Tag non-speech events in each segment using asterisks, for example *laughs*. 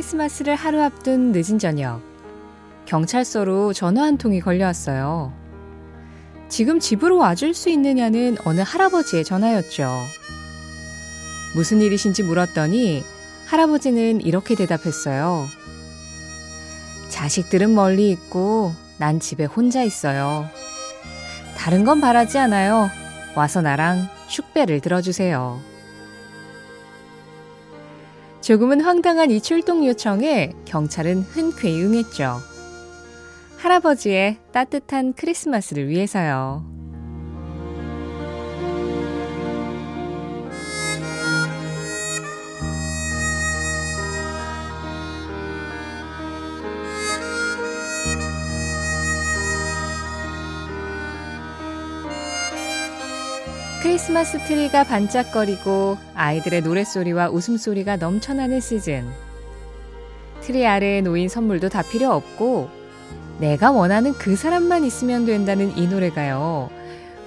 크리스마스를 하루 앞둔 늦은 저녁. 경찰서로 전화 한 통이 걸려왔어요. 지금 집으로 와줄 수 있느냐는 어느 할아버지의 전화였죠. 무슨 일이신지 물었더니 할아버지는 이렇게 대답했어요. 자식들은 멀리 있고 난 집에 혼자 있어요. 다른 건 바라지 않아요. 와서 나랑 축배를 들어주세요. 조금은 황당한 이 출동 요청에 경찰은 흔쾌히 응했죠. 할아버지의 따뜻한 크리스마스를 위해서요. 크리스마스 트리가 반짝거리고 아이들의 노랫소리와 웃음소리가 넘쳐나는 시즌. 트리 아래에 놓인 선물도 다 필요 없고 내가 원하는 그 사람만 있으면 된다는 이 노래가요.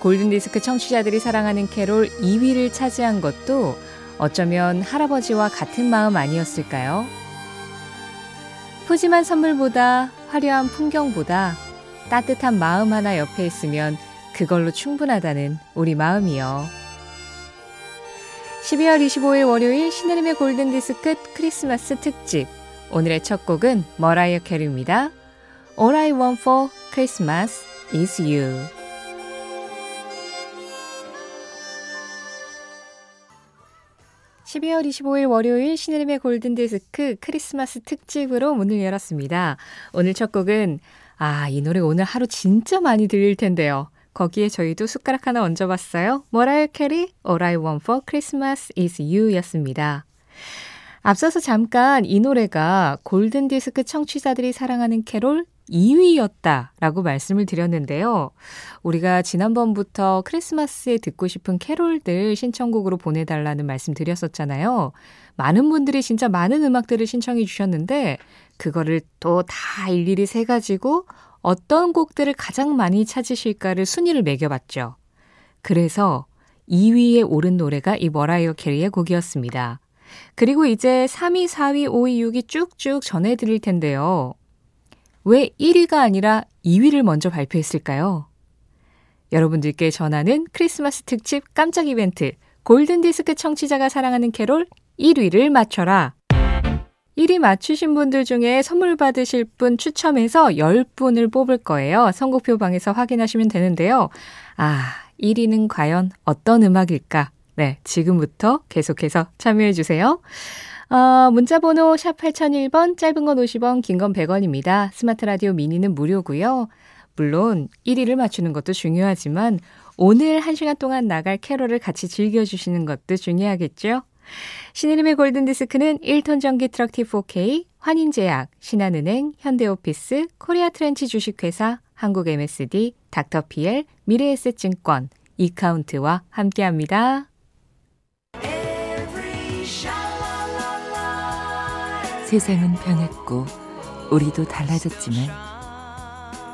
골든디스크 청취자들이 사랑하는 캐롤 2위를 차지한 것도 어쩌면 할아버지와 같은 마음 아니었을까요? 푸짐한 선물보다 화려한 풍경보다 따뜻한 마음 하나 옆에 있으면 그걸로 충분하다는 우리 마음이요. 12월 25일 월요일 신혜림의 골든디스크 크리스마스 특집. 오늘의 첫 곡은 머라이어 캐리입니다. All I want for Christmas is you. (12월 25일) 월요일 신혜림의 골든디스크 크리스마스 특집으로 문을 열었습니다. 오늘 첫 곡은 아, 이 노래 오늘 하루 진짜 많이 들릴 텐데요. 거기에 저희도 숟가락 하나 얹어봤어요. 머라이어 캐리, All I Want for Christmas is You 였습니다. 앞서서 잠깐 이 노래가 골든디스크 청취자들이 사랑하는 캐롤 2위였다라고 말씀을 드렸는데요. 우리가 지난번부터 크리스마스에 듣고 싶은 캐롤들 신청곡으로 보내달라는 말씀 드렸었잖아요. 많은 분들이 진짜 많은 음악들을 신청해 주셨는데, 그거를 또 다 일일이 세가지고 어떤 곡들을 가장 많이 찾으실까를 순위를 매겨봤죠. 그래서 2위에 오른 노래가 이 머라이어 캐리의 곡이었습니다. 그리고 이제 3위, 4위, 5위, 6위 쭉쭉 전해드릴 텐데요. 왜 1위가 아니라 2위를 먼저 발표했을까요? 여러분들께 전하는 크리스마스 특집 깜짝 이벤트 골든디스크 청취자가 사랑하는 캐롤 1위를 맞춰라. 1위 맞추신 분들 중에 선물 받으실 분 추첨해서 10분을 뽑을 거예요. 선곡표 방에서 확인하시면 되는데요. 아, 1위는 과연 어떤 음악일까? 네, 지금부터 계속해서 참여해 주세요. 어, 문자번호 샵 8001번, 짧은 건 50원, 긴 건 100원입니다. 스마트 라디오 미니는 무료고요. 물론 1위를 맞추는 것도 중요하지만 오늘 1시간 동안 나갈 캐롤을 같이 즐겨주시는 것도 중요하겠죠? 신혜림의 골든디스크는 1톤 전기 트럭 T4K, 환인제약, 신한은행, 현대오피스, 코리아 트렌치 주식회사, 한국 MSD, 닥터피엘, 미래에셋증권, 이카운트와 함께합니다. 세상은 변했고 우리도 달라졌지만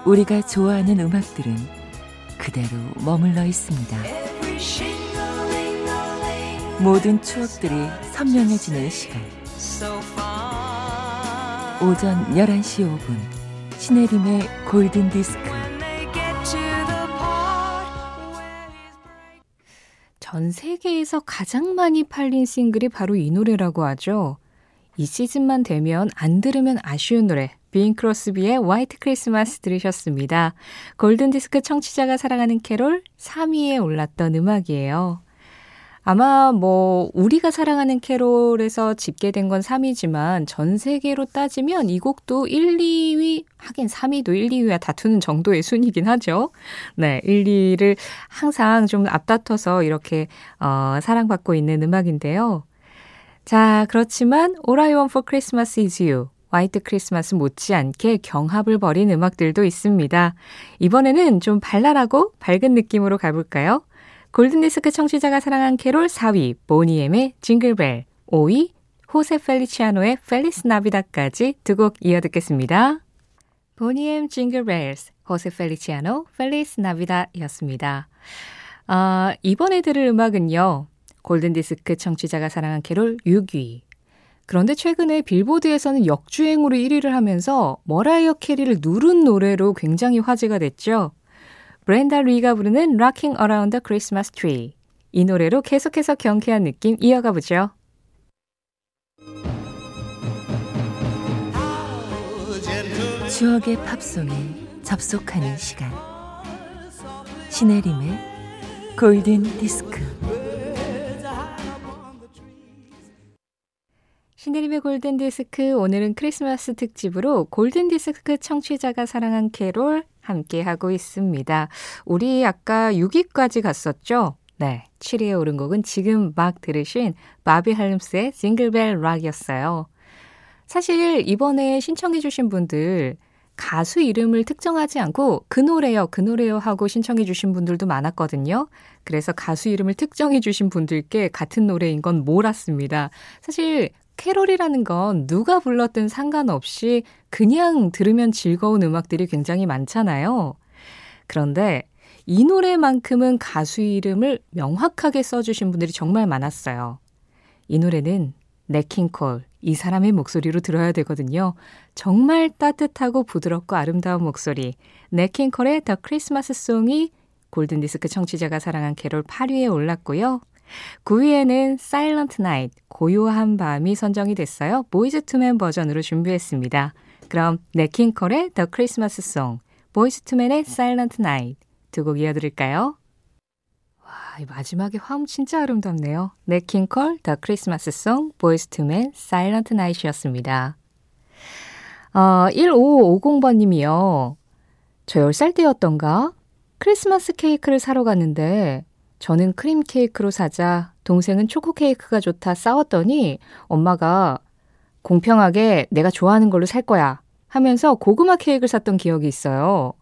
우리가 좋아하는 음악들은 그대로 머물러 있습니다. 모든 추억들이 선명해지는 시간. 오전 11시 5분 신혜림의 골든 디스크. 전 세계에서 가장 많이 팔린 싱글이 바로 이 노래라고 하죠. 이 시즌만 되면 안 들으면 아쉬운 노래. 빈 크로스비의 화이트 크리스마스 들으셨습니다. 골든디스크 청취자가 사랑하는 캐롤 3위에 올랐던 음악이에요. 아마 뭐 우리가 사랑하는 캐롤에서 집계된 건 3위지만 전 세계로 따지면 이 곡도 1, 2위 하긴 3위도 1, 2위와 다투는 정도의 순위긴 하죠. 네, 1, 2위를 항상 좀 앞다퉈서 이렇게 어, 사랑받고 있는 음악인데요. 자, 그렇지만 All I Want for Christmas is You 화이트 크리스마스 못지않게 경합을 벌인 음악들도 있습니다. 이번에는 좀 발랄하고 밝은 느낌으로 가볼까요? 골든디스크 청취자가 사랑한 캐롤 4위 보니엠의 Jingle Bell 5위 호세 펠리치아노의 Feliz Navidad까지 두 곡 이어 듣겠습니다. 보니엠 Jingle Bells 호세 펠리치아노 Feliz Navidad였습니다. 아, 이번에 들을 음악은요. 골든디스크 청취자가 사랑한 캐롤 6위 그런데 최근에 빌보드에서는 역주행으로 1위를 하면서 머라이어 캐리를 누른 노래로 굉장히 화제가 됐죠. 브렌다 리가 부르는 Rocking Around the Christmas Tree. 이 노래로 계속해서 경쾌한 느낌 이어가 보죠. 추억의 팝송에 접속하는 시간 신혜림의 골든 디스크 신혜림의 골든 디스크 오늘은 크리스마스 특집으로 골든 디스크 청취자가 사랑한 캐롤 함께 하고 있습니다. 우리 아까 6위까지 갔었죠? 네. 7위에 오른 곡은 지금 막 들으신 바비 할림스의 징글벨 락이었어요. 사실 이번에 신청해주신 분들 가수 이름을 특정하지 않고 그 노래요, 그 노래요 하고 신청해주신 분들도 많았거든요. 그래서 가수 이름을 특정해주신 분들께 같은 노래인 건 몰랐습니다. 사실 캐롤이라는 건 누가 불렀든 상관없이 그냥 들으면 즐거운 음악들이 굉장히 많잖아요. 그런데 이 노래만큼은 가수 이름을 명확하게 써주신 분들이 정말 많았어요. 이 노래는 냇 킹 콜, 이 사람의 목소리로 들어야 되거든요. 정말 따뜻하고 부드럽고 아름다운 목소리. 냇 킹 콜의 The Christmas Song이 골든디스크 청취자가 사랑한 캐롤 8위에 올랐고요. 9위에는 Silent Night, 고요한 밤이 선정이 됐어요. 보이즈 투 멘 버전으로 준비했습니다. 그럼 냇 킹 콜의 The Christmas Song, 보이즈 투 맨의 Silent Night 두 곡 이어드릴까요? 와, 마지막에 화음 진짜 아름답네요. 냇 킹 콜, The Christmas Song, 보이즈 투 맨, Silent Night이었습니다. 어, 1550번님이요. 저 10살 때였던가? 크리스마스 케이크를 사러 갔는데 저는 크림 케이크로 사자 동생은 초코 케이크가 좋다 싸웠더니 엄마가 공평하게 내가 좋아하는 걸로 살 거야 하면서 고구마 케이크를 샀던 기억이 있어요.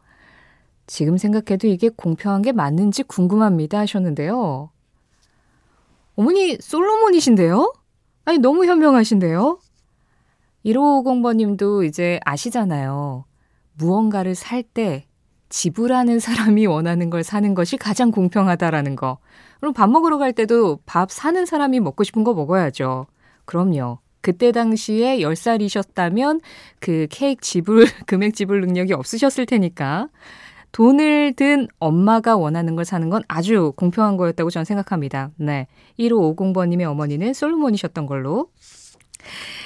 지금 생각해도 이게 공평한 게 맞는지 궁금합니다 하셨는데요. 어머니 솔로몬이신데요? 아니 너무 현명하신데요? 1550번님도 이제 아시잖아요. 무언가를 살 때 지불하는 사람이 원하는 걸 사는 것이 가장 공평하다라는 거. 그럼 밥 먹으러 갈 때도 밥 사는 사람이 먹고 싶은 거 먹어야죠. 그럼요. 그때 당시에 10살이셨다면 그 케이크 지불, *laughs* 금액 지불 능력이 없으셨을 테니까 돈을 든 엄마가 원하는 걸 사는 건 아주 공평한 거였다고 저는 생각합니다. 네. 1550번님의 어머니는 솔로몬이셨던 걸로.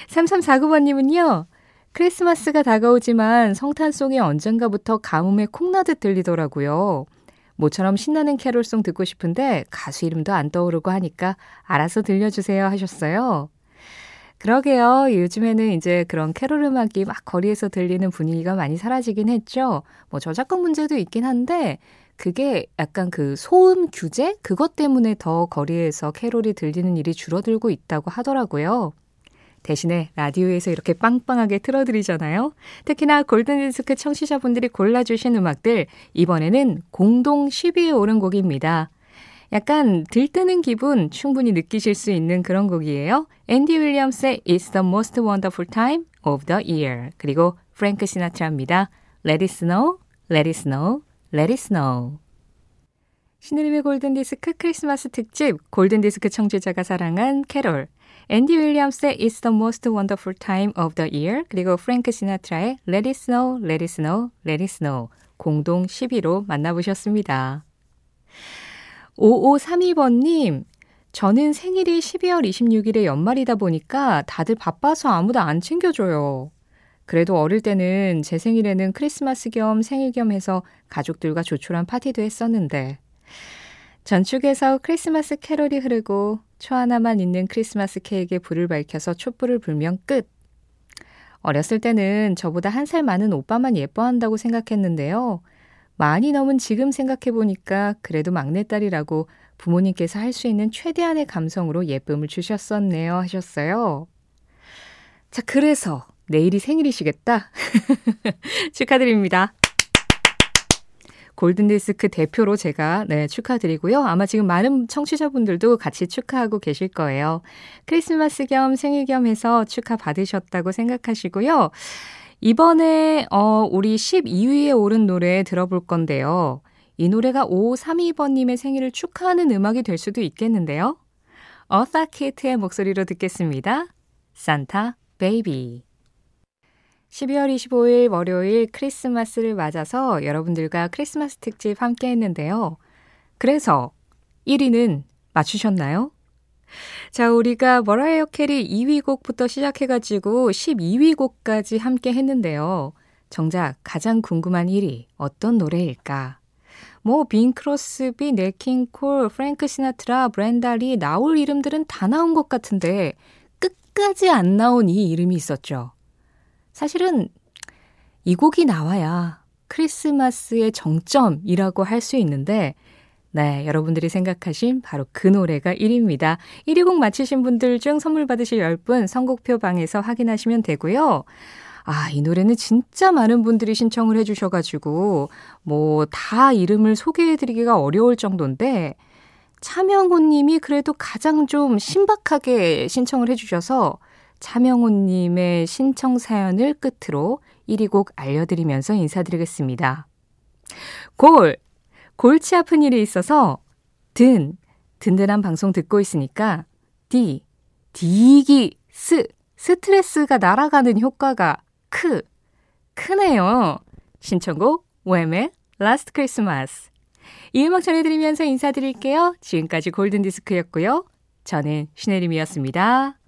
3349번님은요. 크리스마스가 다가오지만 성탄송이 언젠가부터 가뭄에 콩나듯 들리더라고요. 모처럼 신나는 캐롤송 듣고 싶은데 가수 이름도 안 떠오르고 하니까 알아서 들려주세요 하셨어요. 그러게요. 요즘에는 이제 그런 캐롤 음악이 막 거리에서 들리는 분위기가 많이 사라지긴 했죠. 뭐 저작권 문제도 있긴 한데 그게 약간 그 소음 규제 그것 때문에 더 거리에서 캐롤이 들리는 일이 줄어들고 있다고 하더라고요. 대신에 라디오에서 이렇게 빵빵하게 틀어드리잖아요. 특히나 골든디스크 청취자분들이 골라주신 음악들 이번에는 공동 10위에 오른 곡입니다. 약간 들뜨는 기분 충분히 느끼실 수 있는 그런 곡이에요. 앤디 윌리엄스의 It's the most wonderful time of the year 그리고 프랭크 시나트라입니다. Let it snow, let it snow, let it snow. 신의림의 골든디스크 크리스마스 특집 골든디스크 청취자가 사랑한 캐롤 앤디 윌리엄스의 It's the most wonderful time of the year 그리고 프랭크 시나트라의 Let it snow, let it snow, let it snow 공동 10위로 만나보셨습니다. 5532번님 저는 생일이 12월 26일에 연말이다 보니까 다들 바빠서 아무도 안 챙겨줘요. 그래도 어릴 때는 제 생일에는 크리스마스 겸 생일 겸 해서 가족들과 조촐한 파티도 했었는데 전축에서 크리스마스 캐롤이 흐르고 초 하나만 있는 크리스마스 케이크에 불을 밝혀서 촛불을 불면 끝. 어렸을 때는 저보다 한 살 많은 오빠만 예뻐한다고 생각했는데요. 많이 넘은 지금 생각해보니까 그래도 막내딸이라고 부모님께서 할 수 있는 최대한의 감성으로 예쁨을 주셨었네요 하셨어요. 자, 그래서 내일이 생일이시겠다? *laughs* 축하드립니다. 골든디스크 대표로 제가 네, 축하드리고요. 아마 지금 많은 청취자분들도 같이 축하하고 계실 거예요. 크리스마스 겸 생일 겸 해서 축하 받으셨다고 생각하시고요. 이번에 어, 우리 12위에 오른 노래 들어볼 건데요. 이 노래가 5532번님의 생일을 축하하는 음악이 될 수도 있겠는데요. 어사 키트의 목소리로 듣겠습니다. Santa Baby 12월 25일 월요일 크리스마스를 맞아서 여러분들과 크리스마스 특집 함께 했는데요. 그래서 1위는 맞추셨나요? 자, 우리가 머라이어 캐리 2위 곡부터 시작해가지고 12위 곡까지 함께 했는데요. 정작 가장 궁금한 1위, 어떤 노래일까? 뭐, 빙 크로스비, 냇 킹 콜, 프랭크 시나트라, 브렌다 리 나올 이름들은 다 나온 것 같은데, 끝까지 안 나온 이 이름이 있었죠. 사실은 이 곡이 나와야 크리스마스의 정점이라고 할 수 있는데, 네, 여러분들이 생각하신 바로 그 노래가 1위입니다. 1위 곡 맞히신 분들 중 선물 받으실 10분 선곡표 방에서 확인하시면 되고요. 아, 이 노래는 진짜 많은 분들이 신청을 해주셔가지고, 뭐, 다 이름을 소개해드리기가 어려울 정도인데, 차명호 님이 그래도 가장 좀 신박하게 신청을 해주셔서, 차명호 님의 신청 사연을 끝으로 1위 곡 알려드리면서 인사드리겠습니다. 골! 골치 아픈 일이 있어서 든, 든든한 방송 듣고 있으니까 디, 디기, 스, 스트레스가 날아가는 효과가 크, 크네요. 신청곡 Wham의 Last Christmas. 이 음악 전해드리면서 인사드릴게요. 지금까지 골든디스크였고요. 저는 신혜림이었습니다.